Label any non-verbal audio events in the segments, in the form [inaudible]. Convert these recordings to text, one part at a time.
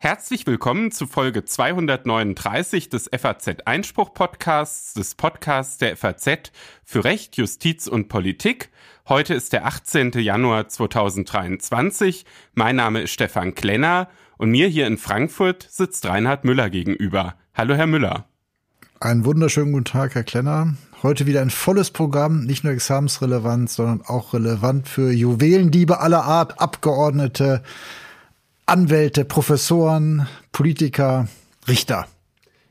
Herzlich willkommen zu Folge 239 des FAZ Einspruch Podcasts, des Podcasts der FAZ für Recht, Justiz und Politik. Heute ist der 18. Januar 2023. Mein Name ist Stefan Klenner und mir hier in Frankfurt sitzt Reinhard Müller gegenüber. Hallo, Herr Müller. Einen wunderschönen guten Tag, Herr Klenner. Heute wieder ein volles Programm, nicht nur examensrelevant, sondern auch relevant für Juwelendiebe aller Art, Abgeordnete, Anwälte, Professoren, Politiker, Richter.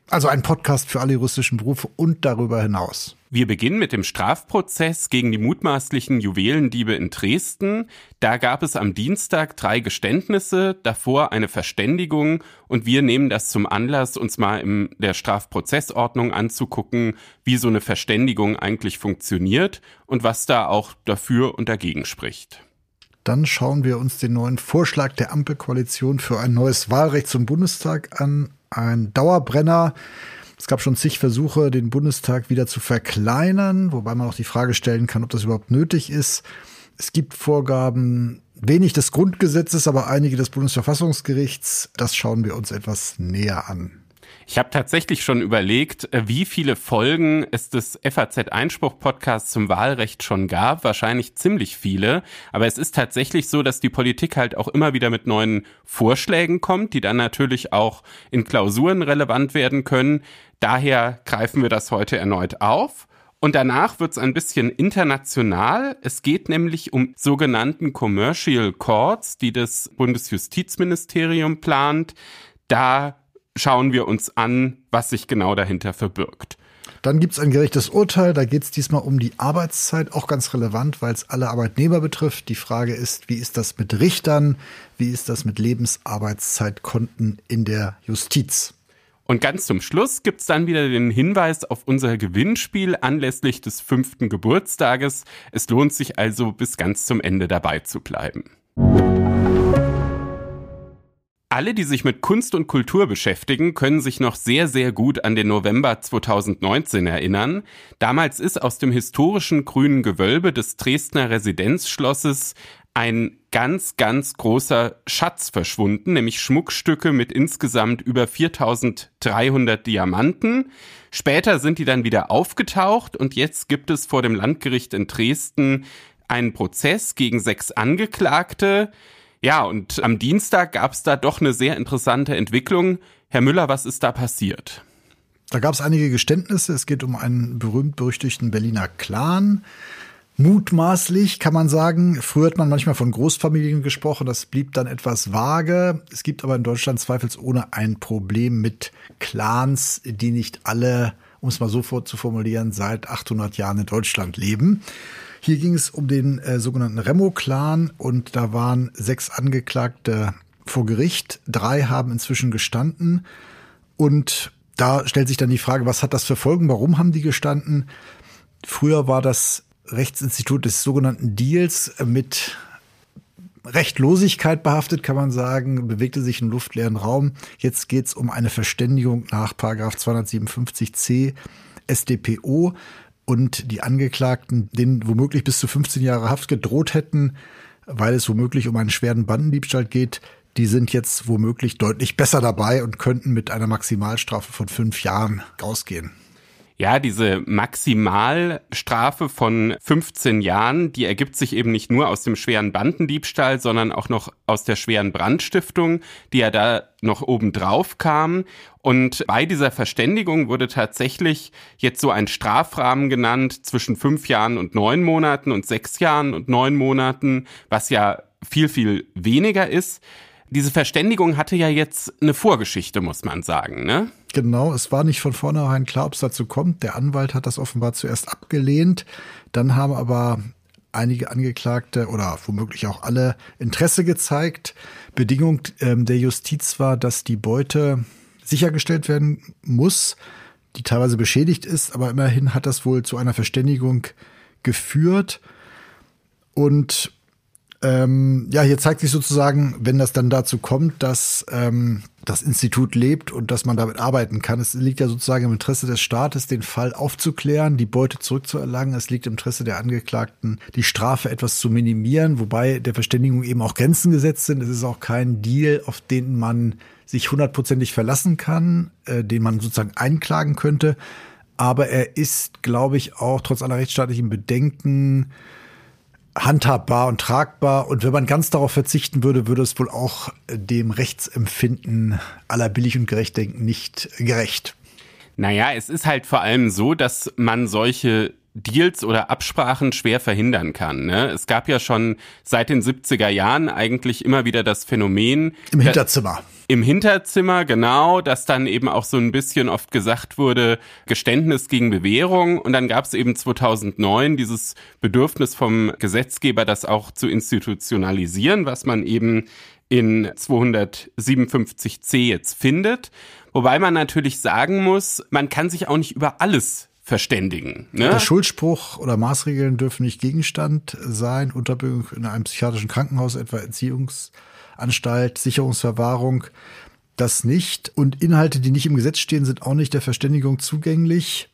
Also ein Podcast für alle juristischen Berufe und darüber hinaus. Wir beginnen mit dem Strafprozess gegen die mutmaßlichen Juwelendiebe in Dresden. Da gab es am Dienstag drei Geständnisse, davor eine Verständigung und wir nehmen das zum Anlass, uns mal in der Strafprozessordnung anzugucken, wie so eine Verständigung eigentlich funktioniert und was da auch dafür und dagegen spricht. Dann schauen wir uns den neuen Vorschlag der Ampelkoalition für ein neues Wahlrecht zum Bundestag an. Ein Dauerbrenner. Es gab schon zig Versuche, den Bundestag wieder zu verkleinern, wobei man auch die Frage stellen kann, ob das überhaupt nötig ist. Es gibt Vorgaben, wenig des Grundgesetzes, aber einige des Bundesverfassungsgerichts. Das schauen wir uns etwas näher an. Ich habe tatsächlich schon überlegt, äh, wie viele Folgen es des FAZ-Einspruch-Podcasts zum Wahlrecht schon gab. Wahrscheinlich ziemlich viele. Aber es ist tatsächlich so, dass die Politik halt auch immer wieder mit neuen Vorschlägen kommt, die dann natürlich auch in Klausuren relevant werden können. Daher greifen wir das heute erneut auf. Und danach wird es ein bisschen international. Es geht nämlich um sogenannten Commercial Courts, die das Bundesjustizministerium plant. Da schauen wir uns an, was sich genau dahinter verbirgt. Dann gibt es ein gerechtes Urteil, da geht es diesmal um die Arbeitszeit, auch ganz relevant, weil es alle Arbeitnehmer betrifft. Die Frage ist, wie ist das mit Richtern, wie ist das mit Lebensarbeitszeitkonten in der Justiz? Und ganz zum Schluss gibt es dann wieder den Hinweis auf unser Gewinnspiel anlässlich des fünften Geburtstages. Es lohnt sich also bis ganz zum Ende dabei zu bleiben. Alle, die sich mit Kunst und Kultur beschäftigen, können sich noch sehr, sehr gut an den November 2019 erinnern. Damals ist aus dem historischen grünen Gewölbe des Dresdner Residenzschlosses ein ganz, ganz großer Schatz verschwunden, nämlich Schmuckstücke mit insgesamt über 4300 Diamanten. Später sind die dann wieder aufgetaucht und jetzt gibt es vor dem Landgericht in Dresden einen Prozess gegen sechs Angeklagte. Ja, und am Dienstag gab es da doch eine sehr interessante Entwicklung. Herr Müller, was ist da passiert? Da gab es einige Geständnisse. Es geht um einen berühmt-berüchtigten Berliner Clan. Mutmaßlich kann man sagen, früher hat man manchmal von Großfamilien gesprochen, das blieb dann etwas vage. Es gibt aber in Deutschland zweifelsohne ein Problem mit Clans, die nicht alle, um es mal so zu formulieren, seit 800 Jahren in Deutschland leben. Hier ging es um den äh, sogenannten Remo-Clan und da waren sechs Angeklagte vor Gericht. Drei haben inzwischen gestanden und da stellt sich dann die Frage, was hat das für Folgen? Warum haben die gestanden? Früher war das Rechtsinstitut des sogenannten Deals mit Rechtlosigkeit behaftet, kann man sagen, bewegte sich im luftleeren Raum. Jetzt geht es um eine Verständigung nach 257c SDPO und die Angeklagten, denen womöglich bis zu 15 Jahre Haft gedroht hätten, weil es womöglich um einen schweren Bandendiebstahl geht, die sind jetzt womöglich deutlich besser dabei und könnten mit einer Maximalstrafe von fünf Jahren ausgehen. Ja, diese Maximalstrafe von 15 Jahren, die ergibt sich eben nicht nur aus dem schweren Bandendiebstahl, sondern auch noch aus der schweren Brandstiftung, die ja da noch obendrauf kam. Und bei dieser Verständigung wurde tatsächlich jetzt so ein Strafrahmen genannt zwischen fünf Jahren und neun Monaten und sechs Jahren und neun Monaten, was ja viel, viel weniger ist. Diese Verständigung hatte ja jetzt eine Vorgeschichte, muss man sagen, ne? Genau, es war nicht von vornherein klar, ob es dazu kommt. Der Anwalt hat das offenbar zuerst abgelehnt. Dann haben aber einige Angeklagte oder womöglich auch alle Interesse gezeigt. Bedingung ähm, der Justiz war, dass die Beute sichergestellt werden muss, die teilweise beschädigt ist, aber immerhin hat das wohl zu einer Verständigung geführt. Und ähm, ja, hier zeigt sich sozusagen, wenn das dann dazu kommt, dass ähm, das Institut lebt und dass man damit arbeiten kann. Es liegt ja sozusagen im Interesse des Staates, den Fall aufzuklären, die Beute zurückzuerlangen. Es liegt im Interesse der Angeklagten, die Strafe etwas zu minimieren, wobei der Verständigung eben auch Grenzen gesetzt sind. Es ist auch kein Deal, auf den man sich hundertprozentig verlassen kann, äh, den man sozusagen einklagen könnte. Aber er ist, glaube ich, auch trotz aller rechtsstaatlichen Bedenken handhabbar und tragbar. Und wenn man ganz darauf verzichten würde, würde es wohl auch dem Rechtsempfinden aller billig und gerecht denken nicht gerecht. Naja, es ist halt vor allem so, dass man solche Deals oder Absprachen schwer verhindern kann. Ne? Es gab ja schon seit den 70er Jahren eigentlich immer wieder das Phänomen. Im Hinterzimmer. Im Hinterzimmer, genau, dass dann eben auch so ein bisschen oft gesagt wurde, Geständnis gegen Bewährung. Und dann gab es eben 2009 dieses Bedürfnis vom Gesetzgeber, das auch zu institutionalisieren, was man eben in 257c jetzt findet. Wobei man natürlich sagen muss, man kann sich auch nicht über alles verständigen. Ne? Der Schuldspruch oder Maßregeln dürfen nicht Gegenstand sein, Unterbringung in einem psychiatrischen Krankenhaus, etwa Erziehungsanstalt, Sicherungsverwahrung, das nicht. Und Inhalte, die nicht im Gesetz stehen, sind auch nicht der Verständigung zugänglich.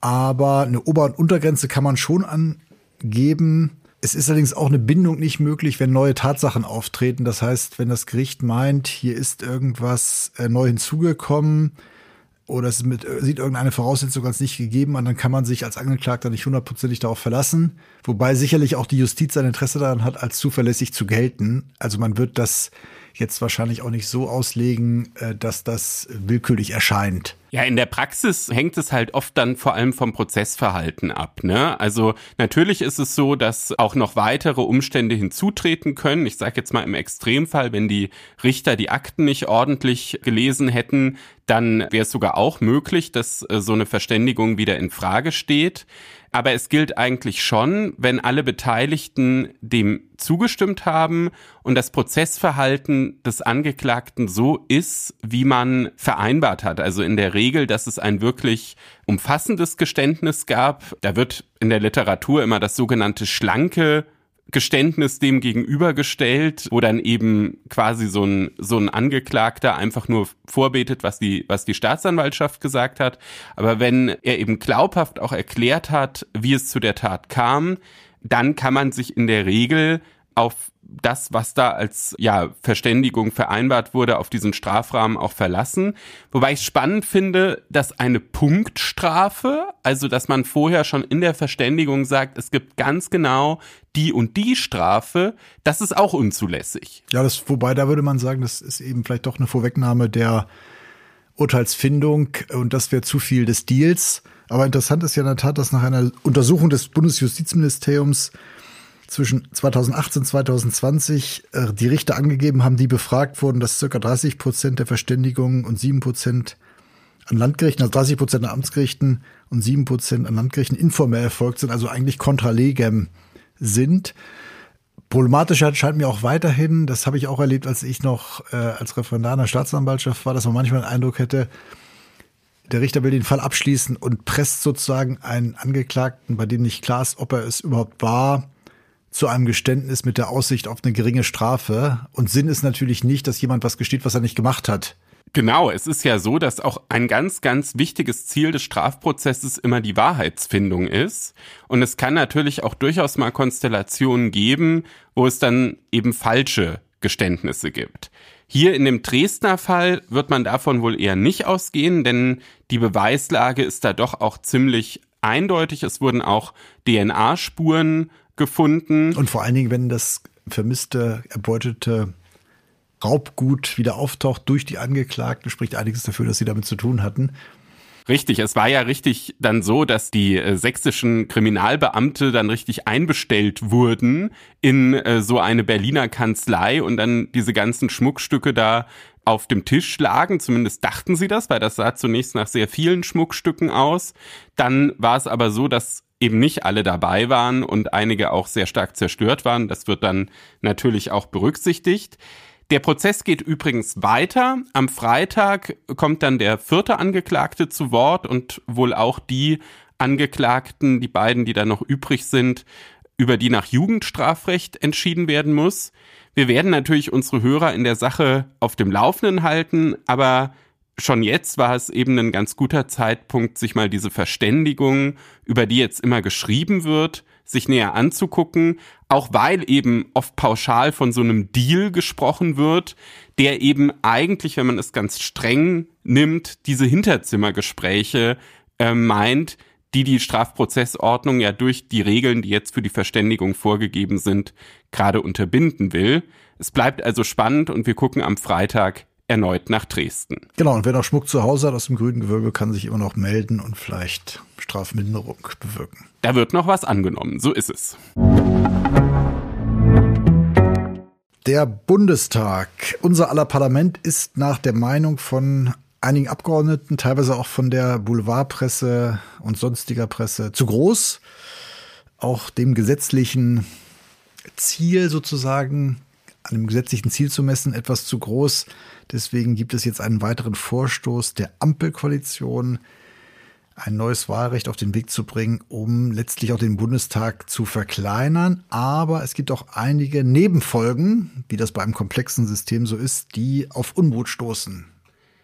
Aber eine Ober- und Untergrenze kann man schon angeben. Es ist allerdings auch eine Bindung nicht möglich, wenn neue Tatsachen auftreten. Das heißt, wenn das Gericht meint, hier ist irgendwas äh, neu hinzugekommen, oder es mit, sieht irgendeine Voraussetzung als nicht gegeben an, dann kann man sich als Angeklagter nicht hundertprozentig darauf verlassen. Wobei sicherlich auch die Justiz ein Interesse daran hat, als zuverlässig zu gelten. Also man wird das jetzt wahrscheinlich auch nicht so auslegen, äh, dass das willkürlich erscheint. Ja, in der Praxis hängt es halt oft dann vor allem vom Prozessverhalten ab. Ne? Also natürlich ist es so, dass auch noch weitere Umstände hinzutreten können. Ich sage jetzt mal im Extremfall, wenn die Richter die Akten nicht ordentlich gelesen hätten, dann wäre es sogar auch möglich, dass äh, so eine Verständigung wieder in Frage steht. Aber es gilt eigentlich schon, wenn alle Beteiligten dem zugestimmt haben und das Prozessverhalten des Angeklagten so ist, wie man vereinbart hat. Also in der Regel, dass es ein wirklich umfassendes Geständnis gab. Da wird in der Literatur immer das sogenannte schlanke Geständnis dem gegenübergestellt, wo dann eben quasi so ein, so ein Angeklagter einfach nur vorbetet, was die, was die Staatsanwaltschaft gesagt hat. Aber wenn er eben glaubhaft auch erklärt hat, wie es zu der Tat kam, dann kann man sich in der Regel auf das, was da als ja, Verständigung vereinbart wurde, auf diesen Strafrahmen auch verlassen. Wobei ich spannend finde, dass eine Punktstrafe, also dass man vorher schon in der Verständigung sagt, es gibt ganz genau die und die Strafe, das ist auch unzulässig. Ja, das, wobei da würde man sagen, das ist eben vielleicht doch eine Vorwegnahme der Urteilsfindung und das wäre zu viel des Deals. Aber interessant ist ja in der Tat, dass nach einer Untersuchung des Bundesjustizministeriums zwischen 2018 und 2020 äh, die Richter angegeben haben, die befragt wurden, dass circa 30 Prozent der Verständigungen und 7 Prozent an Landgerichten, also 30 Prozent an Amtsgerichten und 7 Prozent an Landgerichten informell erfolgt sind, also eigentlich contra legem sind. Problematisch scheint mir auch weiterhin, das habe ich auch erlebt, als ich noch äh, als Referendar in der Staatsanwaltschaft war, dass man manchmal den Eindruck hätte, der Richter will den Fall abschließen und presst sozusagen einen Angeklagten, bei dem nicht klar ist, ob er es überhaupt war, zu einem Geständnis mit der Aussicht auf eine geringe Strafe. Und Sinn ist natürlich nicht, dass jemand was gesteht, was er nicht gemacht hat. Genau, es ist ja so, dass auch ein ganz, ganz wichtiges Ziel des Strafprozesses immer die Wahrheitsfindung ist. Und es kann natürlich auch durchaus mal Konstellationen geben, wo es dann eben falsche Geständnisse gibt. Hier in dem Dresdner Fall wird man davon wohl eher nicht ausgehen, denn die Beweislage ist da doch auch ziemlich eindeutig. Es wurden auch DNA-Spuren gefunden. Und vor allen Dingen, wenn das vermisste, erbeutete Raubgut wieder auftaucht durch die Angeklagten, spricht einiges dafür, dass sie damit zu tun hatten. Richtig, es war ja richtig dann so, dass die äh, sächsischen Kriminalbeamte dann richtig einbestellt wurden in äh, so eine Berliner Kanzlei und dann diese ganzen Schmuckstücke da auf dem Tisch lagen, zumindest dachten sie das, weil das sah zunächst nach sehr vielen Schmuckstücken aus. Dann war es aber so, dass eben nicht alle dabei waren und einige auch sehr stark zerstört waren. Das wird dann natürlich auch berücksichtigt. Der Prozess geht übrigens weiter. Am Freitag kommt dann der vierte Angeklagte zu Wort und wohl auch die Angeklagten, die beiden, die da noch übrig sind, über die nach Jugendstrafrecht entschieden werden muss. Wir werden natürlich unsere Hörer in der Sache auf dem Laufenden halten, aber schon jetzt war es eben ein ganz guter Zeitpunkt, sich mal diese Verständigung, über die jetzt immer geschrieben wird, sich näher anzugucken, auch weil eben oft pauschal von so einem Deal gesprochen wird, der eben eigentlich, wenn man es ganz streng nimmt, diese Hinterzimmergespräche äh, meint, die die Strafprozessordnung ja durch die Regeln, die jetzt für die Verständigung vorgegeben sind, gerade unterbinden will. Es bleibt also spannend und wir gucken am Freitag erneut nach Dresden. Genau, und wer noch Schmuck zu Hause hat aus dem grünen Gewölbe, kann sich immer noch melden und vielleicht Strafminderung bewirken. Da wird noch was angenommen, so ist es. Der Bundestag, unser aller Parlament, ist nach der Meinung von einigen Abgeordneten, teilweise auch von der Boulevardpresse und sonstiger Presse, zu groß. Auch dem gesetzlichen Ziel sozusagen, an dem gesetzlichen Ziel zu messen, etwas zu groß. Deswegen gibt es jetzt einen weiteren Vorstoß der Ampelkoalition, ein neues Wahlrecht auf den Weg zu bringen, um letztlich auch den Bundestag zu verkleinern. Aber es gibt auch einige Nebenfolgen, wie das bei einem komplexen System so ist, die auf Unmut stoßen.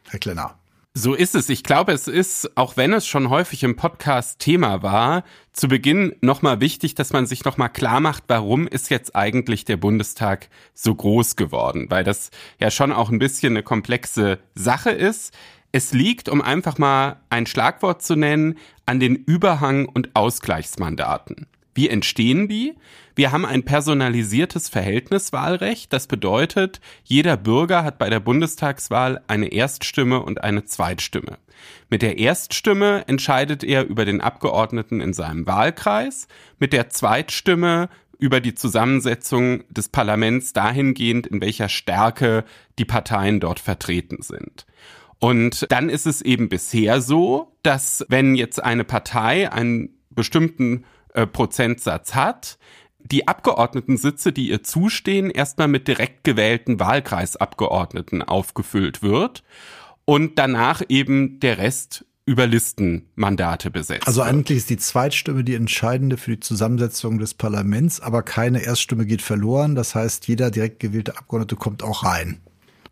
Herr Klenner. So ist es. Ich glaube, es ist, auch wenn es schon häufig im Podcast Thema war, zu Beginn nochmal wichtig, dass man sich nochmal klar macht, warum ist jetzt eigentlich der Bundestag so groß geworden? Weil das ja schon auch ein bisschen eine komplexe Sache ist. Es liegt, um einfach mal ein Schlagwort zu nennen, an den Überhang- und Ausgleichsmandaten. Wie entstehen die? Wir haben ein personalisiertes Verhältniswahlrecht. Das bedeutet, jeder Bürger hat bei der Bundestagswahl eine Erststimme und eine Zweitstimme. Mit der Erststimme entscheidet er über den Abgeordneten in seinem Wahlkreis. Mit der Zweitstimme über die Zusammensetzung des Parlaments dahingehend, in welcher Stärke die Parteien dort vertreten sind. Und dann ist es eben bisher so, dass wenn jetzt eine Partei einen bestimmten äh, Prozentsatz hat, die Abgeordnetensitze, die ihr zustehen, erstmal mit direkt gewählten Wahlkreisabgeordneten aufgefüllt wird und danach eben der Rest über Listenmandate besetzt. Also eigentlich ist die Zweitstimme die entscheidende für die Zusammensetzung des Parlaments, aber keine Erststimme geht verloren. Das heißt, jeder direkt gewählte Abgeordnete kommt auch rein.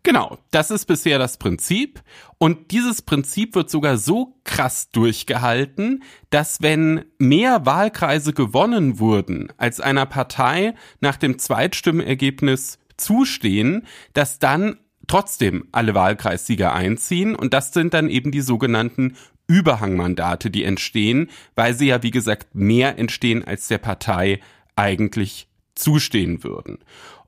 Genau, das ist bisher das Prinzip. Und dieses Prinzip wird sogar so krass durchgehalten, dass wenn mehr Wahlkreise gewonnen wurden, als einer Partei nach dem Zweitstimmenergebnis zustehen, dass dann trotzdem alle Wahlkreissieger einziehen. Und das sind dann eben die sogenannten Überhangmandate, die entstehen, weil sie ja, wie gesagt, mehr entstehen, als der Partei eigentlich zustehen würden.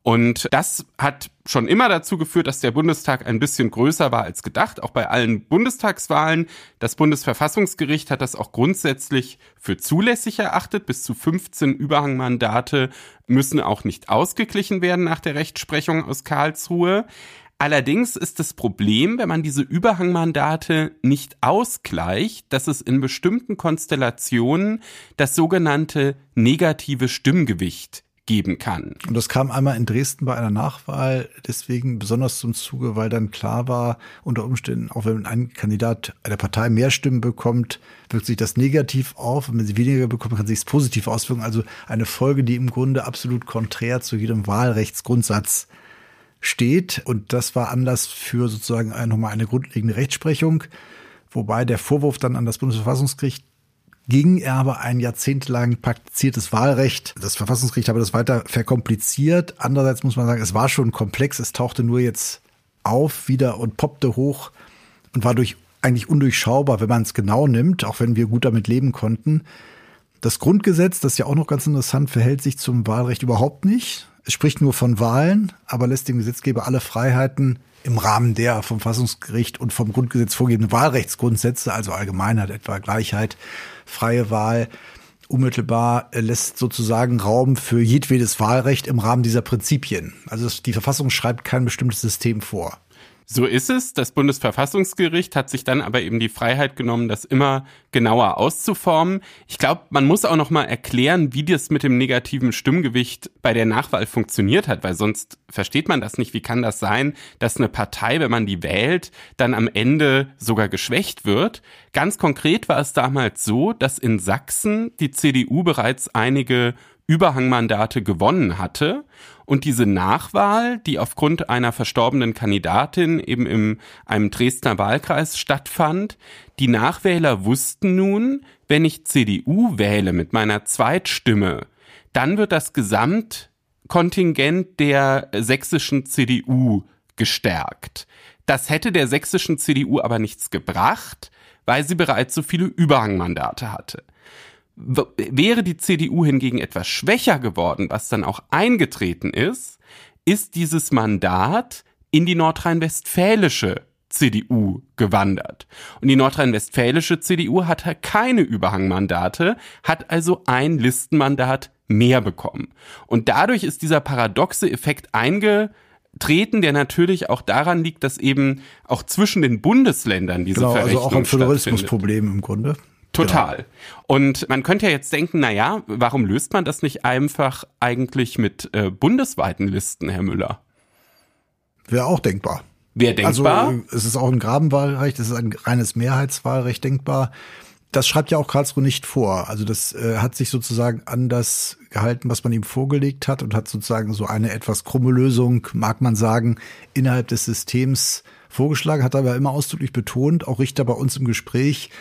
Und das hat schon immer dazu geführt, dass der Bundestag ein bisschen größer war als gedacht, auch bei allen Bundestagswahlen. Das Bundesverfassungsgericht hat das auch grundsätzlich für zulässig erachtet. Bis zu 15 Überhangmandate müssen auch nicht ausgeglichen werden nach der Rechtsprechung aus Karlsruhe. Allerdings ist das Problem, wenn man diese Überhangmandate nicht ausgleicht, dass es in bestimmten Konstellationen das sogenannte negative Stimmgewicht geben kann. Und das kam einmal in Dresden bei einer Nachwahl deswegen besonders zum Zuge, weil dann klar war, unter Umständen, auch wenn ein Kandidat einer Partei mehr Stimmen bekommt, wirkt sich das negativ auf. Und wenn sie weniger bekommt, kann sich es positiv auswirken. Also eine Folge, die im Grunde absolut konträr zu jedem Wahlrechtsgrundsatz steht. Und das war Anlass für sozusagen nochmal eine grundlegende Rechtsprechung. Wobei der Vorwurf dann an das Bundesverfassungsgericht ging er aber ein jahrzehntelang praktiziertes Wahlrecht. Das Verfassungsgericht habe das weiter verkompliziert. Andererseits muss man sagen, es war schon komplex. Es tauchte nur jetzt auf wieder und poppte hoch und war durch eigentlich undurchschaubar, wenn man es genau nimmt, auch wenn wir gut damit leben konnten. Das Grundgesetz, das ist ja auch noch ganz interessant, verhält sich zum Wahlrecht überhaupt nicht. Es spricht nur von Wahlen, aber lässt dem Gesetzgeber alle Freiheiten im Rahmen der vom Verfassungsgericht und vom Grundgesetz vorgegebenen Wahlrechtsgrundsätze, also Allgemeinheit, etwa Gleichheit, freie Wahl, unmittelbar lässt sozusagen Raum für jedwedes Wahlrecht im Rahmen dieser Prinzipien. Also die Verfassung schreibt kein bestimmtes System vor. So ist es. Das Bundesverfassungsgericht hat sich dann aber eben die Freiheit genommen, das immer genauer auszuformen. Ich glaube, man muss auch noch mal erklären, wie das mit dem negativen Stimmgewicht bei der Nachwahl funktioniert hat, weil sonst versteht man das nicht. Wie kann das sein, dass eine Partei, wenn man die wählt, dann am Ende sogar geschwächt wird? Ganz konkret war es damals so, dass in Sachsen die CDU bereits einige Überhangmandate gewonnen hatte. Und diese Nachwahl, die aufgrund einer verstorbenen Kandidatin eben in einem Dresdner Wahlkreis stattfand, die Nachwähler wussten nun, wenn ich CDU wähle mit meiner Zweitstimme, dann wird das Gesamtkontingent der sächsischen CDU gestärkt. Das hätte der sächsischen CDU aber nichts gebracht, weil sie bereits so viele Überhangmandate hatte. Wäre die CDU hingegen etwas schwächer geworden, was dann auch eingetreten ist, ist dieses Mandat in die nordrhein-westfälische CDU gewandert. Und die nordrhein-westfälische CDU hatte keine Überhangmandate, hat also ein Listenmandat mehr bekommen. Und dadurch ist dieser paradoxe Effekt eingetreten, der natürlich auch daran liegt, dass eben auch zwischen den Bundesländern diese genau, Verrechnung also auch ein Föderalismusproblem im Grunde. Total. Genau. Und man könnte ja jetzt denken, na ja, warum löst man das nicht einfach eigentlich mit äh, bundesweiten Listen, Herr Müller? Wäre auch denkbar. Wäre denkbar. Also es ist auch ein Grabenwahlrecht, es ist ein reines Mehrheitswahlrecht denkbar. Das schreibt ja auch Karlsruhe nicht vor. Also das äh, hat sich sozusagen anders gehalten, was man ihm vorgelegt hat und hat sozusagen so eine etwas krumme Lösung, mag man sagen, innerhalb des Systems vorgeschlagen, hat aber immer ausdrücklich betont, auch Richter bei uns im Gespräch,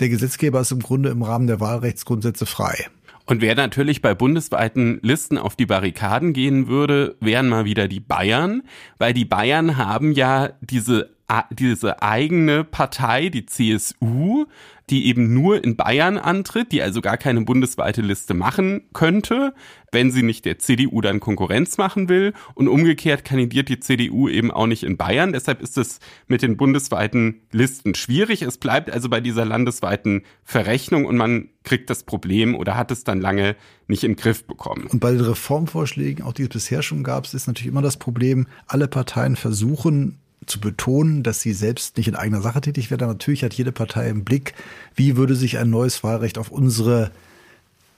der Gesetzgeber ist im Grunde im Rahmen der Wahlrechtsgrundsätze frei. Und wer natürlich bei bundesweiten Listen auf die Barrikaden gehen würde, wären mal wieder die Bayern, weil die Bayern haben ja diese diese eigene Partei, die CSU, die eben nur in Bayern antritt, die also gar keine bundesweite Liste machen könnte, wenn sie nicht der CDU dann Konkurrenz machen will. Und umgekehrt kandidiert die CDU eben auch nicht in Bayern. Deshalb ist es mit den bundesweiten Listen schwierig. Es bleibt also bei dieser landesweiten Verrechnung und man kriegt das Problem oder hat es dann lange nicht im Griff bekommen. Und bei den Reformvorschlägen, auch die es bisher schon gab, ist natürlich immer das Problem, alle Parteien versuchen, zu betonen, dass sie selbst nicht in eigener Sache tätig werden. natürlich hat jede Partei im Blick, wie würde sich ein neues Wahlrecht auf unsere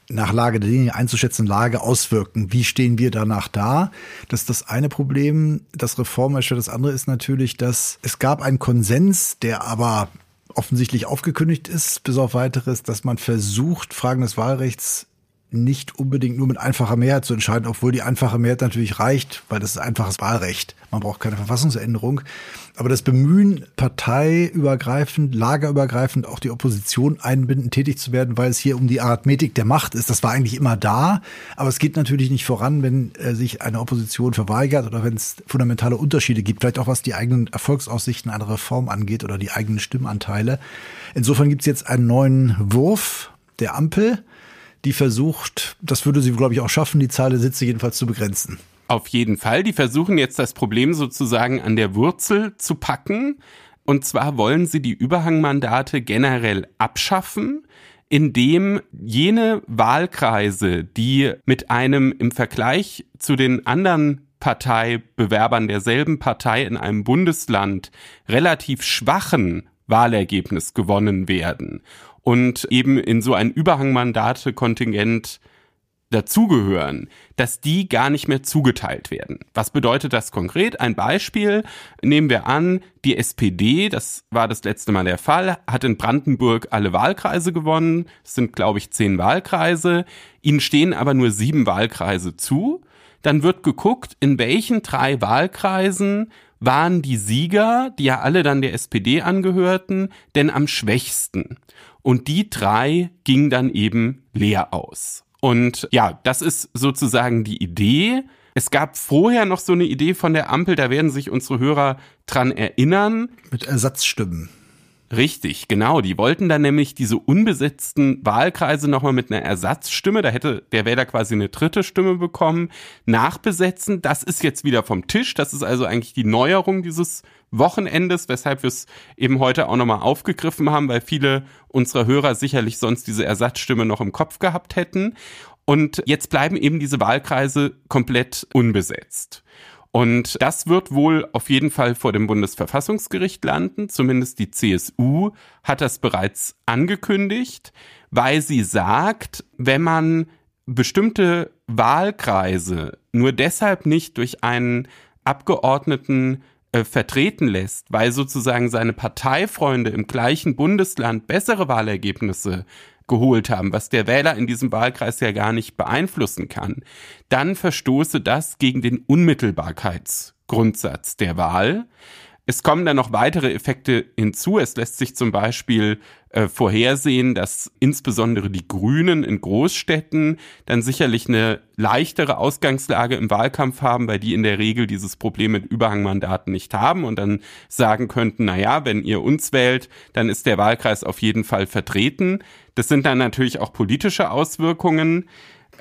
nach Lage der Dinge einzuschätzende Lage auswirken. Wie stehen wir danach da? Das ist das eine Problem. Das Reformerstellt. Das andere ist natürlich, dass es gab einen Konsens, der aber offensichtlich aufgekündigt ist, bis auf weiteres, dass man versucht, Fragen des Wahlrechts nicht unbedingt nur mit einfacher Mehrheit zu entscheiden, obwohl die einfache Mehrheit natürlich reicht, weil das ist einfaches Wahlrecht. Man braucht keine Verfassungsänderung. Aber das Bemühen, parteiübergreifend, lagerübergreifend auch die Opposition einbinden, tätig zu werden, weil es hier um die Arithmetik der Macht ist, das war eigentlich immer da. Aber es geht natürlich nicht voran, wenn äh, sich eine Opposition verweigert oder wenn es fundamentale Unterschiede gibt, vielleicht auch was die eigenen Erfolgsaussichten einer Reform angeht oder die eigenen Stimmanteile. Insofern gibt es jetzt einen neuen Wurf der Ampel die versucht, das würde sie, glaube ich, auch schaffen, die Zahl der Sitze jedenfalls zu begrenzen. Auf jeden Fall. Die versuchen jetzt das Problem sozusagen an der Wurzel zu packen. Und zwar wollen sie die Überhangmandate generell abschaffen, indem jene Wahlkreise, die mit einem im Vergleich zu den anderen Parteibewerbern derselben Partei in einem Bundesland relativ schwachen Wahlergebnis gewonnen werden und eben in so ein Überhangmandate-Kontingent dazugehören, dass die gar nicht mehr zugeteilt werden. Was bedeutet das konkret? Ein Beispiel nehmen wir an, die SPD, das war das letzte Mal der Fall, hat in Brandenburg alle Wahlkreise gewonnen. Es sind, glaube ich, zehn Wahlkreise. Ihnen stehen aber nur sieben Wahlkreise zu. Dann wird geguckt, in welchen drei Wahlkreisen waren die Sieger, die ja alle dann der SPD angehörten, denn am schwächsten. Und die drei gingen dann eben leer aus. Und ja, das ist sozusagen die Idee. Es gab vorher noch so eine Idee von der Ampel, da werden sich unsere Hörer dran erinnern. Mit Ersatzstimmen. Richtig, genau. Die wollten dann nämlich diese unbesetzten Wahlkreise nochmal mit einer Ersatzstimme, da hätte der Wähler quasi eine dritte Stimme bekommen, nachbesetzen. Das ist jetzt wieder vom Tisch. Das ist also eigentlich die Neuerung dieses Wochenendes, weshalb wir es eben heute auch nochmal aufgegriffen haben, weil viele unserer Hörer sicherlich sonst diese Ersatzstimme noch im Kopf gehabt hätten. Und jetzt bleiben eben diese Wahlkreise komplett unbesetzt. Und das wird wohl auf jeden Fall vor dem Bundesverfassungsgericht landen. Zumindest die CSU hat das bereits angekündigt, weil sie sagt, wenn man bestimmte Wahlkreise nur deshalb nicht durch einen Abgeordneten äh, vertreten lässt, weil sozusagen seine Parteifreunde im gleichen Bundesland bessere Wahlergebnisse geholt haben, was der Wähler in diesem Wahlkreis ja gar nicht beeinflussen kann, dann verstoße das gegen den Unmittelbarkeitsgrundsatz der Wahl. Es kommen dann noch weitere Effekte hinzu. Es lässt sich zum Beispiel äh, vorhersehen, dass insbesondere die Grünen in Großstädten dann sicherlich eine leichtere Ausgangslage im Wahlkampf haben, weil die in der Regel dieses Problem mit Überhangmandaten nicht haben und dann sagen könnten, na ja, wenn ihr uns wählt, dann ist der Wahlkreis auf jeden Fall vertreten. Das sind dann natürlich auch politische Auswirkungen.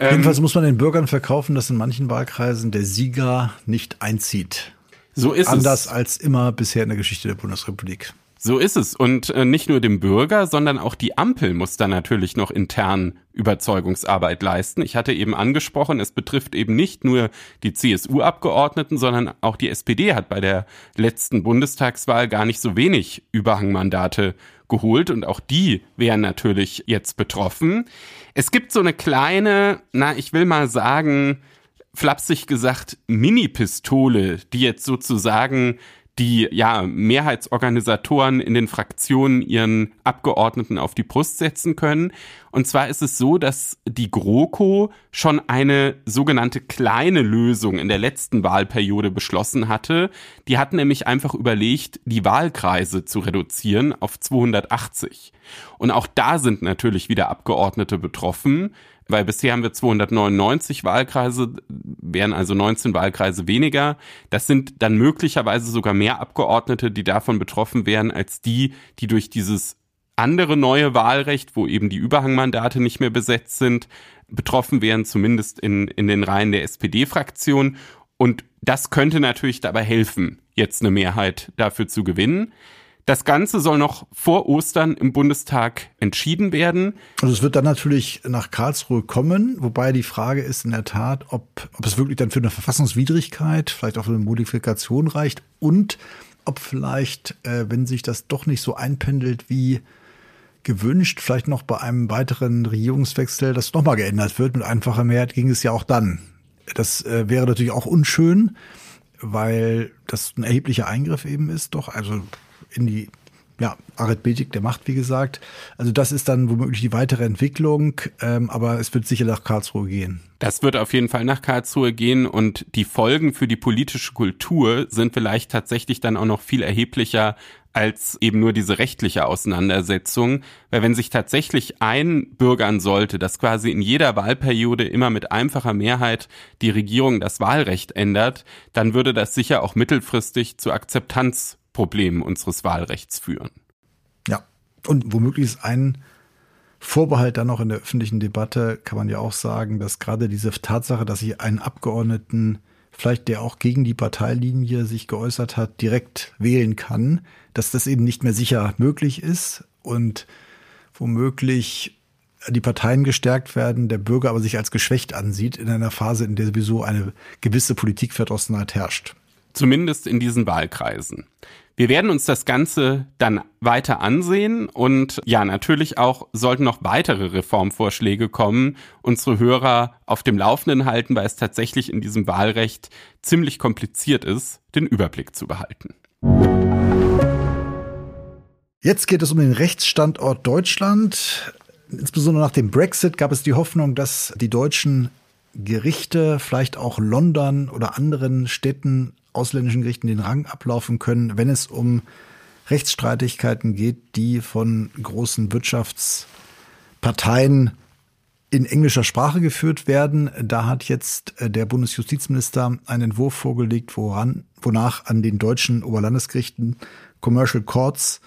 Jedenfalls ähm, muss man den Bürgern verkaufen, dass in manchen Wahlkreisen der Sieger nicht einzieht. So ist Anders es. als immer bisher in der Geschichte der Bundesrepublik. So ist es. Und äh, nicht nur dem Bürger, sondern auch die Ampel muss da natürlich noch intern Überzeugungsarbeit leisten. Ich hatte eben angesprochen, es betrifft eben nicht nur die CSU-Abgeordneten, sondern auch die SPD hat bei der letzten Bundestagswahl gar nicht so wenig Überhangmandate geholt und auch die wären natürlich jetzt betroffen. Es gibt so eine kleine, na, ich will mal sagen, flapsig gesagt, Mini-Pistole, die jetzt sozusagen die ja Mehrheitsorganisatoren in den Fraktionen ihren Abgeordneten auf die Brust setzen können. Und zwar ist es so, dass die GroKo schon eine sogenannte kleine Lösung in der letzten Wahlperiode beschlossen hatte. Die hat nämlich einfach überlegt, die Wahlkreise zu reduzieren auf 280. Und auch da sind natürlich wieder Abgeordnete betroffen weil bisher haben wir 299 Wahlkreise, wären also 19 Wahlkreise weniger. Das sind dann möglicherweise sogar mehr Abgeordnete, die davon betroffen wären, als die, die durch dieses andere neue Wahlrecht, wo eben die Überhangmandate nicht mehr besetzt sind, betroffen wären, zumindest in, in den Reihen der SPD-Fraktion. Und das könnte natürlich dabei helfen, jetzt eine Mehrheit dafür zu gewinnen. Das Ganze soll noch vor Ostern im Bundestag entschieden werden. Also es wird dann natürlich nach Karlsruhe kommen, wobei die Frage ist in der Tat, ob, ob es wirklich dann für eine Verfassungswidrigkeit, vielleicht auch für eine Modifikation reicht und ob vielleicht, äh, wenn sich das doch nicht so einpendelt wie gewünscht, vielleicht noch bei einem weiteren Regierungswechsel das nochmal geändert wird. Mit einfacher Mehrheit ging es ja auch dann. Das äh, wäre natürlich auch unschön, weil das ein erheblicher Eingriff eben ist. Doch, also in die ja, Arithmetik der Macht, wie gesagt. Also das ist dann womöglich die weitere Entwicklung, ähm, aber es wird sicher nach Karlsruhe gehen. Das wird auf jeden Fall nach Karlsruhe gehen und die Folgen für die politische Kultur sind vielleicht tatsächlich dann auch noch viel erheblicher als eben nur diese rechtliche Auseinandersetzung, weil wenn sich tatsächlich einbürgern sollte, dass quasi in jeder Wahlperiode immer mit einfacher Mehrheit die Regierung das Wahlrecht ändert, dann würde das sicher auch mittelfristig zu Akzeptanz Problemen unseres Wahlrechts führen. Ja, und womöglich ist ein Vorbehalt dann noch in der öffentlichen Debatte, kann man ja auch sagen, dass gerade diese Tatsache, dass sich einen Abgeordneten, vielleicht der auch gegen die Parteilinie sich geäußert hat, direkt wählen kann, dass das eben nicht mehr sicher möglich ist und womöglich die Parteien gestärkt werden, der Bürger aber sich als geschwächt ansieht in einer Phase, in der sowieso eine gewisse Politikverdrossenheit herrscht. Zumindest in diesen Wahlkreisen. Wir werden uns das Ganze dann weiter ansehen und ja, natürlich auch sollten noch weitere Reformvorschläge kommen, unsere Hörer auf dem Laufenden halten, weil es tatsächlich in diesem Wahlrecht ziemlich kompliziert ist, den Überblick zu behalten. Jetzt geht es um den Rechtsstandort Deutschland. Insbesondere nach dem Brexit gab es die Hoffnung, dass die deutschen Gerichte, vielleicht auch London oder anderen Städten ausländischen Gerichten den Rang ablaufen können, wenn es um Rechtsstreitigkeiten geht, die von großen Wirtschaftsparteien in englischer Sprache geführt werden. Da hat jetzt äh, der Bundesjustizminister einen Entwurf vorgelegt, woran, wonach an den deutschen Oberlandesgerichten Commercial Courts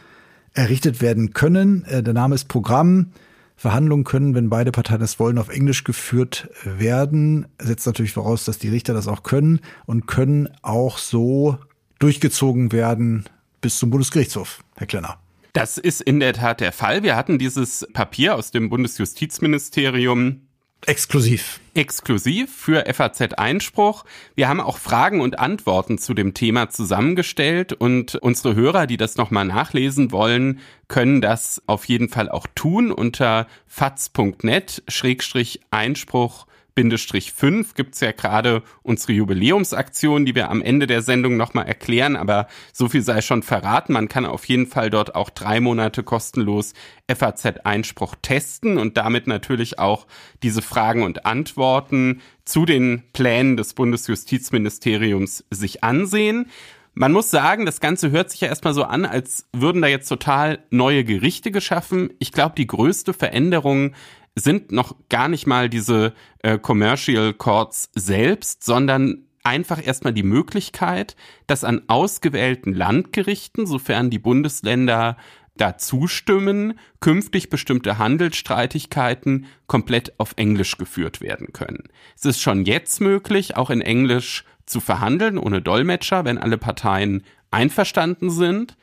errichtet werden können. Äh, der Name ist Programm. Verhandlungen können, wenn beide Parteien das wollen, auf Englisch geführt werden. Setzt natürlich voraus, dass die Richter das auch können und können auch so durchgezogen werden bis zum Bundesgerichtshof, Herr Klenner. Das ist in der Tat der Fall. Wir hatten dieses Papier aus dem Bundesjustizministerium Exklusiv. Exklusiv für FAZ Einspruch. Wir haben auch Fragen und Antworten zu dem Thema zusammengestellt und unsere Hörer, die das nochmal nachlesen wollen, können das auf jeden Fall auch tun unter faz.net-einspruch 5 gibt es ja gerade unsere Jubiläumsaktion, die wir am Ende der Sendung nochmal erklären, aber so viel sei schon verraten. Man kann auf jeden Fall dort auch drei Monate kostenlos FAZ-Einspruch testen und damit natürlich auch diese Fragen und Antworten zu den Plänen des Bundesjustizministeriums sich ansehen. Man muss sagen, das Ganze hört sich ja erstmal so an, als würden da jetzt total neue Gerichte geschaffen. Ich glaube, die größte Veränderung sind noch gar nicht mal diese äh, Commercial Courts selbst, sondern einfach erstmal die Möglichkeit, dass an ausgewählten Landgerichten, sofern die Bundesländer da zustimmen, künftig bestimmte Handelsstreitigkeiten komplett auf Englisch geführt werden können. Es ist schon jetzt möglich, auch in Englisch zu verhandeln, ohne Dolmetscher, wenn alle Parteien einverstanden sind.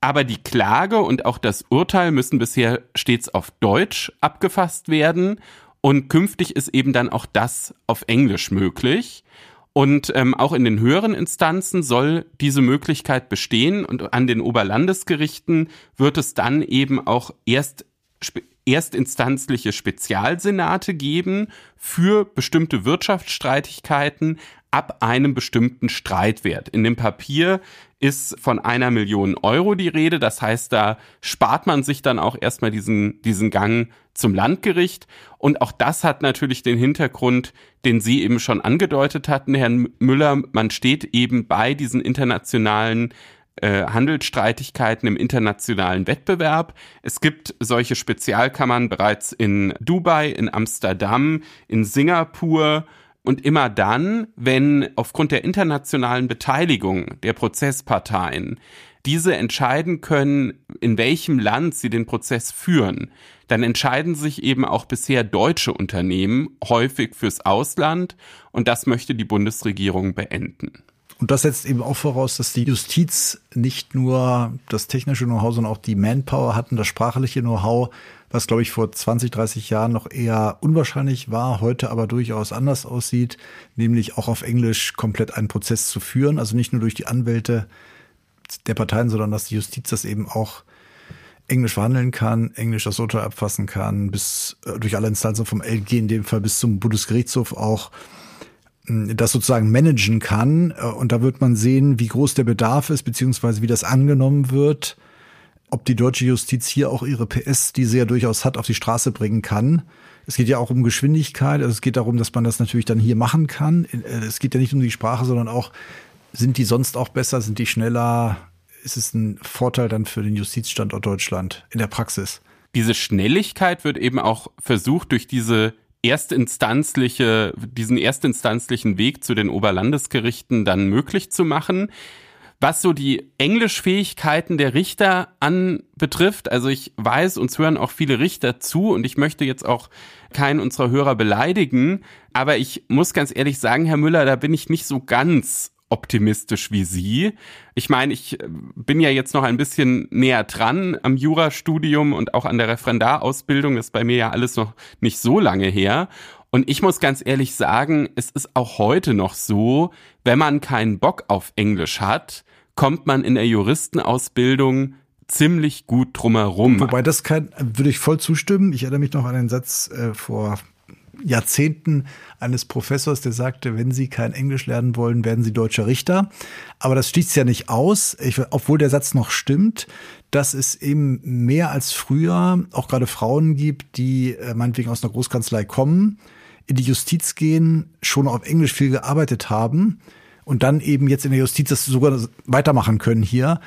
Aber die Klage und auch das Urteil müssen bisher stets auf Deutsch abgefasst werden und künftig ist eben dann auch das auf Englisch möglich. Und ähm, auch in den höheren Instanzen soll diese Möglichkeit bestehen und an den Oberlandesgerichten wird es dann eben auch erst erstinstanzliche Spezialsenate geben für bestimmte Wirtschaftsstreitigkeiten ab einem bestimmten Streitwert. In dem Papier ist von einer Million Euro die Rede. Das heißt, da spart man sich dann auch erstmal diesen, diesen Gang zum Landgericht. Und auch das hat natürlich den Hintergrund, den Sie eben schon angedeutet hatten, Herrn Müller. Man steht eben bei diesen internationalen äh, Handelsstreitigkeiten im internationalen Wettbewerb. Es gibt solche Spezialkammern bereits in Dubai, in Amsterdam, in Singapur und immer dann, wenn aufgrund der internationalen Beteiligung der Prozessparteien diese entscheiden können, in welchem Land sie den Prozess führen, dann entscheiden sich eben auch bisher deutsche Unternehmen häufig fürs Ausland und das möchte die Bundesregierung beenden. Und das setzt eben auch voraus, dass die Justiz nicht nur das technische Know-how, sondern auch die Manpower hatten, das sprachliche Know-how, was, glaube ich, vor 20, 30 Jahren noch eher unwahrscheinlich war, heute aber durchaus anders aussieht, nämlich auch auf Englisch komplett einen Prozess zu führen. Also nicht nur durch die Anwälte der Parteien, sondern dass die Justiz das eben auch Englisch verhandeln kann, Englisch das Urteil abfassen kann, bis äh, durch alle Instanzen vom LG in dem Fall bis zum Bundesgerichtshof auch das sozusagen managen kann. Äh, und da wird man sehen, wie groß der Bedarf ist, beziehungsweise wie das angenommen wird, ob die deutsche Justiz hier auch ihre PS, die sie ja durchaus hat, auf die Straße bringen kann. Es geht ja auch um Geschwindigkeit. Also es geht darum, dass man das natürlich dann hier machen kann. Äh, es geht ja nicht um die Sprache, sondern auch, sind die sonst auch besser, sind die schneller? Ist es ein Vorteil dann für den Justizstandort Deutschland in der Praxis? Diese Schnelligkeit wird eben auch versucht durch diese erstinstanzliche, diesen erstinstanzlichen Weg zu den Oberlandesgerichten dann möglich zu machen. Was so die Englischfähigkeiten der Richter anbetrifft, also ich weiß, uns hören auch viele Richter zu und ich möchte jetzt auch keinen unserer Hörer beleidigen, aber ich muss ganz ehrlich sagen, Herr Müller, da bin ich nicht so ganz optimistisch wie Sie. Ich meine, ich äh, bin ja jetzt noch ein bisschen näher dran am Jurastudium und auch an der Referendarausbildung. Das ist bei mir ja alles noch nicht so lange her. Und ich muss ganz ehrlich sagen, es ist auch heute noch so, wenn man keinen Bock auf Englisch hat, kommt man in der Juristenausbildung ziemlich gut drumherum. Wobei das kein, würde ich voll zustimmen. Ich erinnere mich noch an einen Satz äh, vor Jahrzehnten eines Professors, der sagte, wenn Sie kein Englisch lernen wollen, werden Sie deutscher Richter. Aber das schließt ja nicht aus, ich, obwohl der Satz noch stimmt, dass es eben mehr als früher auch gerade Frauen gibt, die äh, meinetwegen aus einer Großkanzlei kommen, in die Justiz gehen, schon auf Englisch viel gearbeitet haben und dann eben jetzt in der Justiz das sogar weitermachen können hier.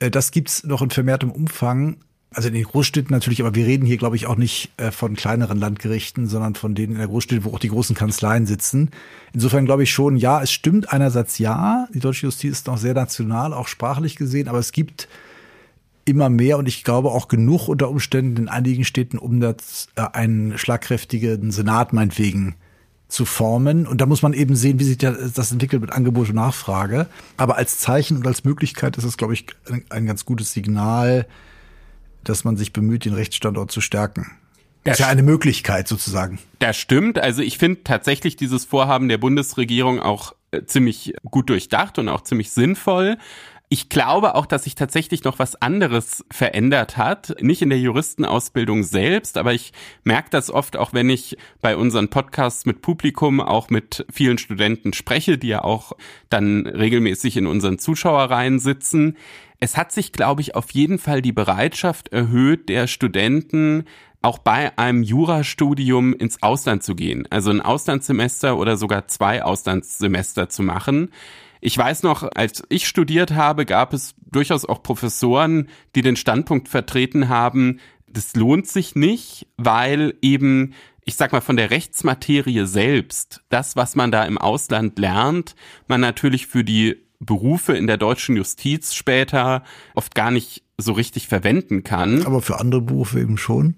Äh, das gibt's noch in vermehrtem Umfang also in den Großstädten natürlich, aber wir reden hier, glaube ich, auch nicht äh, von kleineren Landgerichten, sondern von denen in der Großstädte, wo auch die großen Kanzleien sitzen. Insofern glaube ich schon, ja, es stimmt einerseits ja, die deutsche Justiz ist noch sehr national, auch sprachlich gesehen, aber es gibt immer mehr und ich glaube auch genug unter Umständen in einigen Städten, um das, äh, einen schlagkräftigen Senat meinetwegen zu formen. Und da muss man eben sehen, wie sich das entwickelt mit Angebot und Nachfrage. Aber als Zeichen und als Möglichkeit ist es, glaube ich, ein ganz gutes Signal, dass man sich bemüht, den Rechtsstandort zu stärken. Das ist ja eine Möglichkeit sozusagen. Das stimmt. Also ich finde tatsächlich dieses Vorhaben der Bundesregierung auch äh, ziemlich gut durchdacht und auch ziemlich sinnvoll. Ich glaube auch, dass sich tatsächlich noch was anderes verändert hat. Nicht in der Juristenausbildung selbst, aber ich merke das oft auch, wenn ich bei unseren Podcasts mit Publikum, auch mit vielen Studenten spreche, die ja auch dann regelmäßig in unseren Zuschauerreihen sitzen. Es hat sich, glaube ich, auf jeden Fall die Bereitschaft erhöht, der Studenten auch bei einem Jurastudium ins Ausland zu gehen. Also ein Auslandssemester oder sogar zwei Auslandssemester zu machen. Ich weiß noch, als ich studiert habe, gab es durchaus auch Professoren, die den Standpunkt vertreten haben, das lohnt sich nicht, weil eben, ich sag mal, von der Rechtsmaterie selbst, das, was man da im Ausland lernt, man natürlich für die Berufe in der deutschen Justiz später oft gar nicht so richtig verwenden kann. Aber für andere Berufe eben schon.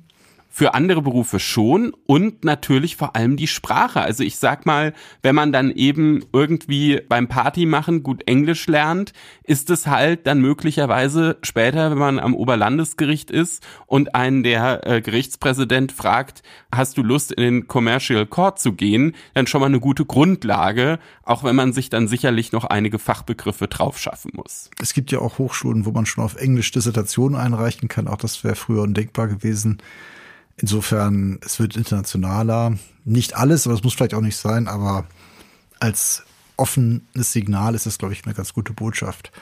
Für andere Berufe schon und natürlich vor allem die Sprache. Also ich sag mal, wenn man dann eben irgendwie beim Party machen gut Englisch lernt, ist es halt dann möglicherweise später, wenn man am Oberlandesgericht ist und einen der äh, Gerichtspräsident fragt, hast du Lust in den Commercial Court zu gehen, dann schon mal eine gute Grundlage, auch wenn man sich dann sicherlich noch einige Fachbegriffe drauf schaffen muss. Es gibt ja auch Hochschulen, wo man schon auf Englisch Dissertationen einreichen kann. Auch das wäre früher undenkbar gewesen. Insofern, es wird internationaler. Nicht alles, aber es muss vielleicht auch nicht sein, aber als offenes Signal ist das, glaube ich, eine ganz gute Botschaft.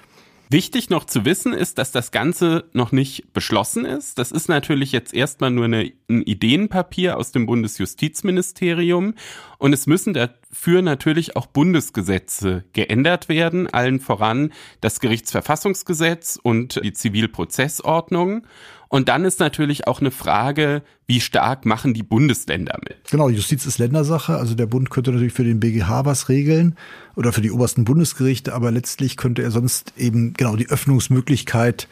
Wichtig noch zu wissen ist, dass das Ganze noch nicht beschlossen ist. Das ist natürlich jetzt erstmal nur eine, ein Ideenpapier aus dem Bundesjustizministerium und es müssen dafür natürlich auch Bundesgesetze geändert werden, allen voran das Gerichtsverfassungsgesetz und die Zivilprozessordnung. Und dann ist natürlich auch eine Frage, wie stark machen die Bundesländer mit? Genau, Justiz ist Ländersache. Also der Bund könnte natürlich für den BGH was regeln oder für die obersten Bundesgerichte, aber letztlich könnte er sonst eben genau die Öffnungsmöglichkeit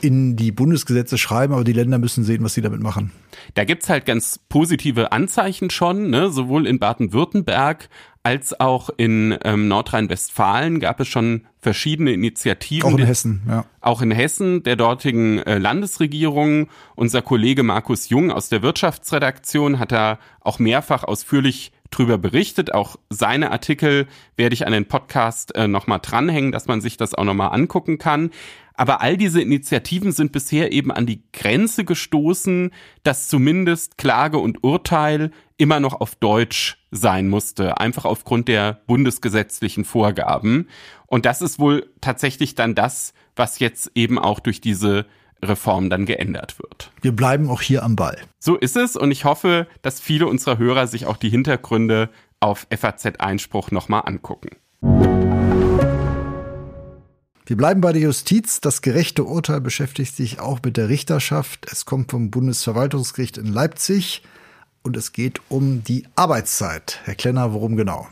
in die Bundesgesetze schreiben, aber die Länder müssen sehen, was sie damit machen. Da gibt's halt ganz positive Anzeichen schon, ne? sowohl in Baden-Württemberg als auch in ähm, Nordrhein-Westfalen gab es schon verschiedene Initiativen. Auch in Hessen, ja. Auch in Hessen der dortigen äh, Landesregierung. Unser Kollege Markus Jung aus der Wirtschaftsredaktion hat da auch mehrfach ausführlich drüber berichtet. Auch seine Artikel werde ich an den Podcast äh, nochmal dranhängen, dass man sich das auch nochmal angucken kann. Aber all diese Initiativen sind bisher eben an die Grenze gestoßen, dass zumindest Klage und Urteil immer noch auf Deutsch sein musste, einfach aufgrund der bundesgesetzlichen Vorgaben. Und das ist wohl tatsächlich dann das, was jetzt eben auch durch diese Reform dann geändert wird. Wir bleiben auch hier am Ball. So ist es und ich hoffe, dass viele unserer Hörer sich auch die Hintergründe auf FAZ Einspruch nochmal angucken. Wir bleiben bei der Justiz. Das gerechte Urteil beschäftigt sich auch mit der Richterschaft. Es kommt vom Bundesverwaltungsgericht in Leipzig und es geht um die Arbeitszeit. Herr Klenner, worum genau?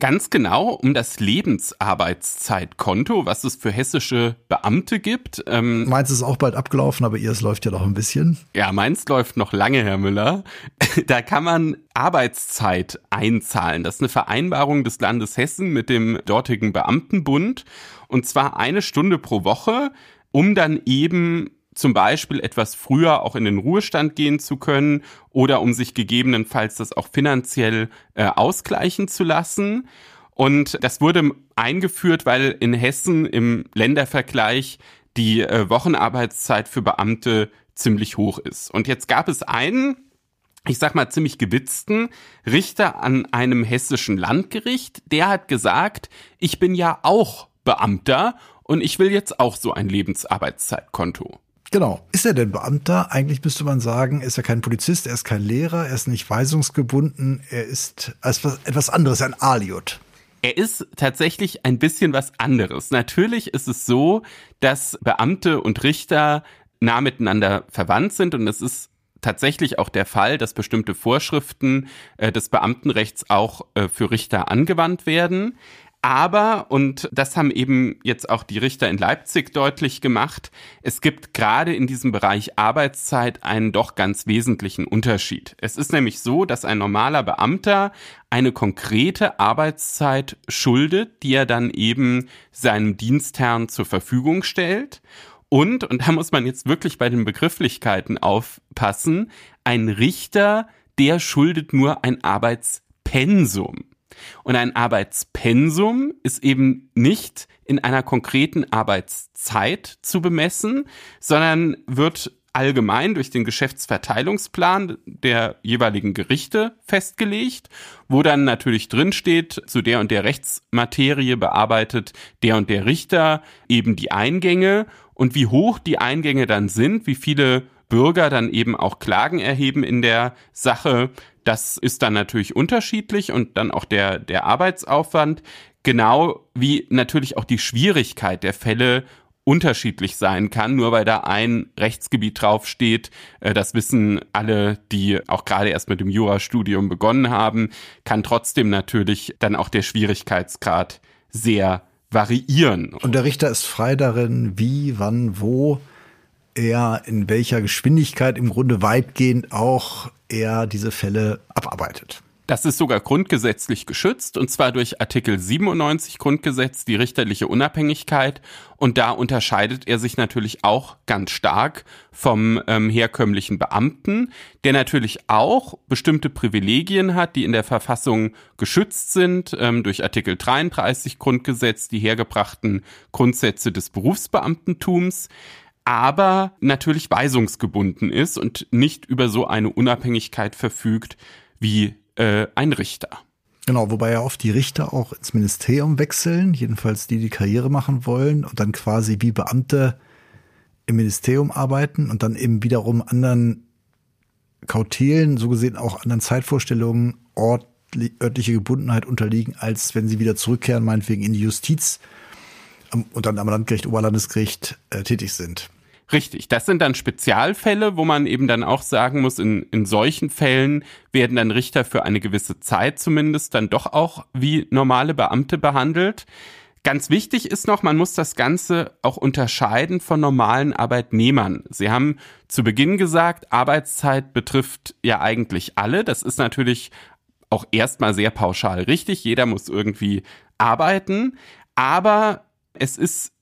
Ganz genau um das Lebensarbeitszeitkonto, was es für hessische Beamte gibt. Ähm, meins ist auch bald abgelaufen, aber ihres läuft ja noch ein bisschen. Ja, meins läuft noch lange, Herr Müller. [laughs] da kann man Arbeitszeit einzahlen. Das ist eine Vereinbarung des Landes Hessen mit dem dortigen Beamtenbund. Und zwar eine Stunde pro Woche, um dann eben zum Beispiel etwas früher auch in den Ruhestand gehen zu können oder um sich gegebenenfalls das auch finanziell äh, ausgleichen zu lassen. Und das wurde eingeführt, weil in Hessen im Ländervergleich die äh, Wochenarbeitszeit für Beamte ziemlich hoch ist. Und jetzt gab es einen, ich sag mal ziemlich gewitzten Richter an einem hessischen Landgericht, der hat gesagt, ich bin ja auch Beamter und ich will jetzt auch so ein Lebensarbeitszeitkonto. Genau. Ist er denn Beamter? Eigentlich müsste man sagen, ist er kein Polizist, er ist kein Lehrer, er ist nicht weisungsgebunden, er ist etwas anderes, ein Aliot. Er ist tatsächlich ein bisschen was anderes. Natürlich ist es so, dass Beamte und Richter nah miteinander verwandt sind und es ist tatsächlich auch der Fall, dass bestimmte Vorschriften äh, des Beamtenrechts auch äh, für Richter angewandt werden. Aber, und das haben eben jetzt auch die Richter in Leipzig deutlich gemacht, es gibt gerade in diesem Bereich Arbeitszeit einen doch ganz wesentlichen Unterschied. Es ist nämlich so, dass ein normaler Beamter eine konkrete Arbeitszeit schuldet, die er dann eben seinem Dienstherrn zur Verfügung stellt. Und, und da muss man jetzt wirklich bei den Begrifflichkeiten aufpassen, ein Richter, der schuldet nur ein Arbeitspensum. Und ein Arbeitspensum ist eben nicht in einer konkreten Arbeitszeit zu bemessen, sondern wird allgemein durch den Geschäftsverteilungsplan der jeweiligen Gerichte festgelegt, wo dann natürlich drin steht, zu der und der Rechtsmaterie bearbeitet der und der Richter eben die Eingänge und wie hoch die Eingänge dann sind, wie viele Bürger dann eben auch Klagen erheben in der Sache, das ist dann natürlich unterschiedlich und dann auch der, der Arbeitsaufwand, genau wie natürlich auch die Schwierigkeit der Fälle unterschiedlich sein kann, nur weil da ein Rechtsgebiet draufsteht. Äh, das wissen alle, die auch gerade erst mit dem Jurastudium begonnen haben, kann trotzdem natürlich dann auch der Schwierigkeitsgrad sehr variieren. Und der Richter ist frei darin, wie, wann, wo er in welcher Geschwindigkeit im Grunde weitgehend auch er diese Fälle abarbeitet. Das ist sogar grundgesetzlich geschützt, und zwar durch Artikel 97 Grundgesetz, die richterliche Unabhängigkeit. Und da unterscheidet er sich natürlich auch ganz stark vom ähm, herkömmlichen Beamten, der natürlich auch bestimmte Privilegien hat, die in der Verfassung geschützt sind, ähm, durch Artikel 33 Grundgesetz, die hergebrachten Grundsätze des Berufsbeamtentums aber natürlich weisungsgebunden ist und nicht über so eine Unabhängigkeit verfügt wie äh, ein Richter. Genau, wobei ja oft die Richter auch ins Ministerium wechseln, jedenfalls die, die Karriere machen wollen und dann quasi wie Beamte im Ministerium arbeiten und dann eben wiederum anderen Kautelen, so gesehen auch anderen Zeitvorstellungen, Ort, örtliche Gebundenheit unterliegen, als wenn sie wieder zurückkehren, meinetwegen in die Justiz und dann am Landgericht, Oberlandesgericht äh, tätig sind. Richtig, das sind dann Spezialfälle, wo man eben dann auch sagen muss, in, in solchen Fällen werden dann Richter für eine gewisse Zeit zumindest dann doch auch wie normale Beamte behandelt. Ganz wichtig ist noch, man muss das Ganze auch unterscheiden von normalen Arbeitnehmern. Sie haben zu Beginn gesagt, Arbeitszeit betrifft ja eigentlich alle. Das ist natürlich auch erstmal sehr pauschal richtig. Jeder muss irgendwie arbeiten. Aber es ist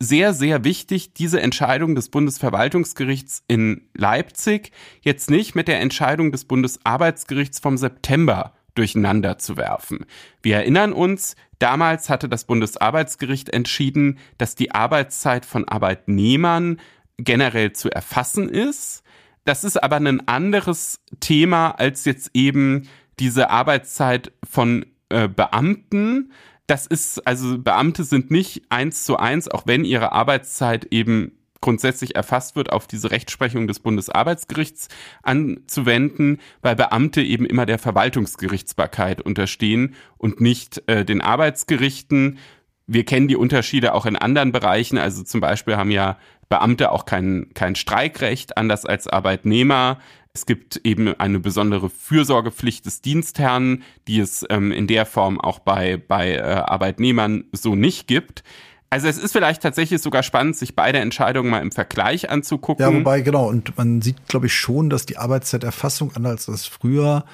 sehr, sehr wichtig, diese Entscheidung des Bundesverwaltungsgerichts in Leipzig jetzt nicht mit der Entscheidung des Bundesarbeitsgerichts vom September durcheinander zu werfen. Wir erinnern uns, damals hatte das Bundesarbeitsgericht entschieden, dass die Arbeitszeit von Arbeitnehmern generell zu erfassen ist. Das ist aber ein anderes Thema als jetzt eben diese Arbeitszeit von äh, Beamten, das ist, also Beamte sind nicht eins zu eins, auch wenn ihre Arbeitszeit eben grundsätzlich erfasst wird, auf diese Rechtsprechung des Bundesarbeitsgerichts anzuwenden, weil Beamte eben immer der Verwaltungsgerichtsbarkeit unterstehen und nicht äh, den Arbeitsgerichten. Wir kennen die Unterschiede auch in anderen Bereichen. Also zum Beispiel haben ja Beamte auch kein, kein Streikrecht, anders als Arbeitnehmer. Es gibt eben eine besondere Fürsorgepflicht des Dienstherrn, die es ähm, in der Form auch bei, bei äh, Arbeitnehmern so nicht gibt. Also es ist vielleicht tatsächlich sogar spannend, sich beide Entscheidungen mal im Vergleich anzugucken. Ja, wobei, genau, und man sieht, glaube ich, schon, dass die Arbeitszeiterfassung, anders als früher,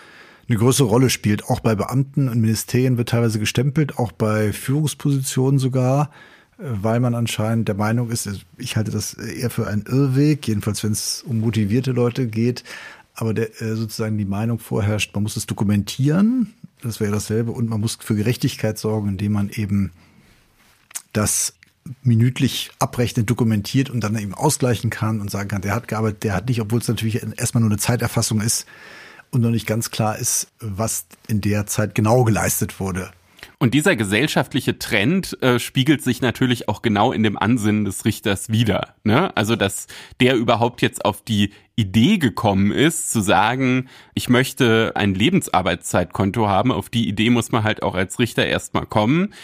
eine größere Rolle spielt. Auch bei Beamten und Ministerien wird teilweise gestempelt, auch bei Führungspositionen sogar, weil man anscheinend der Meinung ist, ich halte das eher für einen Irrweg, jedenfalls wenn es um motivierte Leute geht, aber der, äh, sozusagen die Meinung vorherrscht, man muss es dokumentieren, das wäre dasselbe, und man muss für Gerechtigkeit sorgen, indem man eben das minütlich abrechnet, dokumentiert und dann eben ausgleichen kann und sagen kann, der hat gearbeitet, der hat nicht, obwohl es natürlich erstmal nur eine Zeiterfassung ist und noch nicht ganz klar ist, was in der Zeit genau geleistet wurde. Und dieser gesellschaftliche Trend äh, spiegelt sich natürlich auch genau in dem Ansinnen des Richters wider. Ne? Also, dass der überhaupt jetzt auf die Idee gekommen ist, zu sagen, ich möchte ein Lebensarbeitszeitkonto haben, auf die Idee muss man halt auch als Richter erstmal kommen.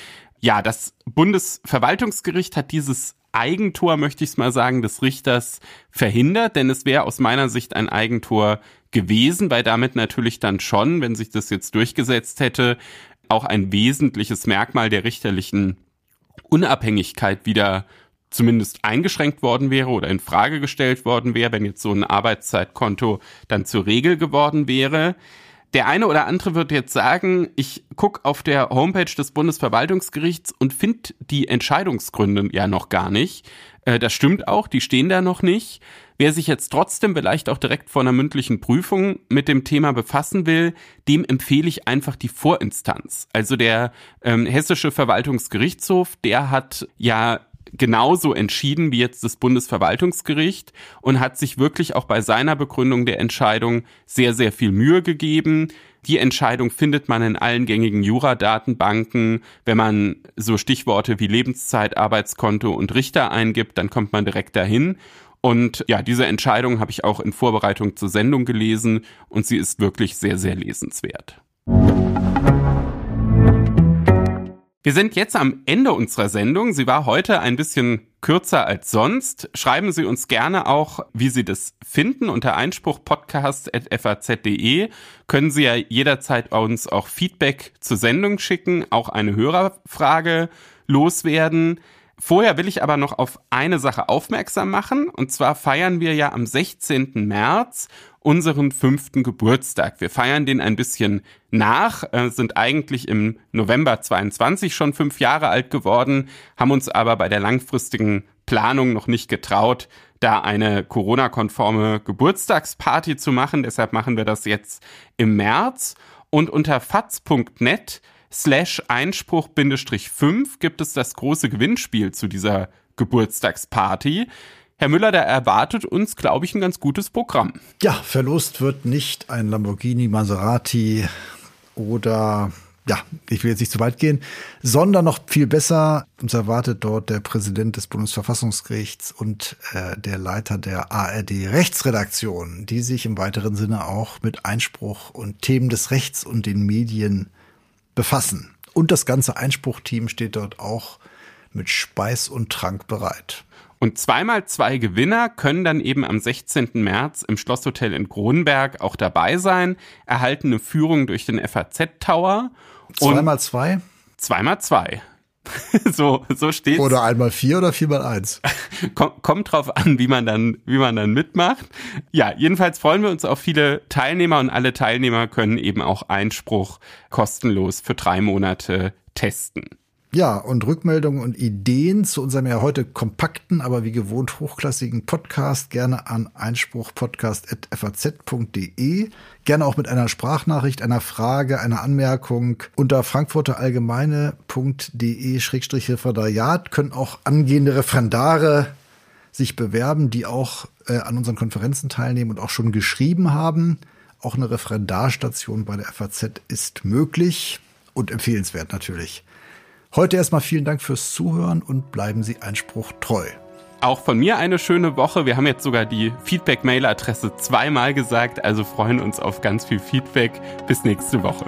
Ja, das Bundesverwaltungsgericht hat dieses Eigentor, möchte ich es mal sagen, des Richters verhindert, denn es wäre aus meiner Sicht ein Eigentor gewesen, weil damit natürlich dann schon, wenn sich das jetzt durchgesetzt hätte, auch ein wesentliches Merkmal der richterlichen Unabhängigkeit wieder zumindest eingeschränkt worden wäre oder in Frage gestellt worden wäre, wenn jetzt so ein Arbeitszeitkonto dann zur Regel geworden wäre. Der eine oder andere wird jetzt sagen, ich gucke auf der Homepage des Bundesverwaltungsgerichts und finde die Entscheidungsgründe ja noch gar nicht. Äh, das stimmt auch, die stehen da noch nicht. Wer sich jetzt trotzdem vielleicht auch direkt vor einer mündlichen Prüfung mit dem Thema befassen will, dem empfehle ich einfach die Vorinstanz. Also der ähm, Hessische Verwaltungsgerichtshof, der hat ja genauso entschieden wie jetzt das Bundesverwaltungsgericht und hat sich wirklich auch bei seiner Begründung der Entscheidung sehr, sehr viel Mühe gegeben. Die Entscheidung findet man in allen gängigen Jura-Datenbanken. Wenn man so Stichworte wie Lebenszeit, Arbeitskonto und Richter eingibt, dann kommt man direkt dahin. Und ja, diese Entscheidung habe ich auch in Vorbereitung zur Sendung gelesen und sie ist wirklich sehr, sehr lesenswert. Wir sind jetzt am Ende unserer Sendung. Sie war heute ein bisschen kürzer als sonst. Schreiben Sie uns gerne auch, wie Sie das finden. Unter einspruchpodcast.faz.de können Sie ja jederzeit uns auch Feedback zur Sendung schicken, auch eine Hörerfrage loswerden. Vorher will ich aber noch auf eine Sache aufmerksam machen. Und zwar feiern wir ja am 16. März unseren fünften Geburtstag. Wir feiern den ein bisschen nach, äh, sind eigentlich im November 22 schon fünf Jahre alt geworden, haben uns aber bei der langfristigen Planung noch nicht getraut, da eine Corona-konforme Geburtstagsparty zu machen. Deshalb machen wir das jetzt im März. Und unter faz.net slash Einspruch-5 gibt es das große Gewinnspiel zu dieser Geburtstagsparty. Herr Müller, da erwartet uns, glaube ich, ein ganz gutes Programm. Ja, verlost wird nicht ein Lamborghini, Maserati oder ja, ich will jetzt nicht zu weit gehen, sondern noch viel besser, uns erwartet dort der Präsident des Bundesverfassungsgerichts und äh, der Leiter der ARD Rechtsredaktion, die sich im weiteren Sinne auch mit Einspruch und Themen des Rechts und den Medien befassen. Und das ganze Einspruchteam steht dort auch mit Speis und Trank bereit. Und zweimal zwei Gewinner können dann eben am 16. März im Schlosshotel in Kronenberg auch dabei sein, erhalten eine Führung durch den FAZ Tower. Zweimal zwei? Zweimal zwei. [laughs] so, so steht's. Oder einmal vier oder viermal eins. [laughs] Kommt, kommt drauf an, wie man dann, wie man dann mitmacht. Ja, jedenfalls freuen wir uns auf viele Teilnehmer und alle Teilnehmer können eben auch Einspruch kostenlos für drei Monate testen. Ja, und Rückmeldungen und Ideen zu unserem ja heute kompakten, aber wie gewohnt hochklassigen Podcast gerne an einspruchpodcast.faz.de. Gerne auch mit einer Sprachnachricht, einer Frage, einer Anmerkung unter frankfurterallgemeine.de-referendariat können auch angehende Referendare sich bewerben, die auch äh, an unseren Konferenzen teilnehmen und auch schon geschrieben haben. Auch eine Referendarstation bei der FAZ ist möglich und empfehlenswert natürlich. Heute erstmal vielen Dank fürs Zuhören und bleiben Sie Einspruch treu. Auch von mir eine schöne Woche. Wir haben jetzt sogar die Feedback-Mail-Adresse zweimal gesagt, also freuen uns auf ganz viel Feedback. Bis nächste Woche.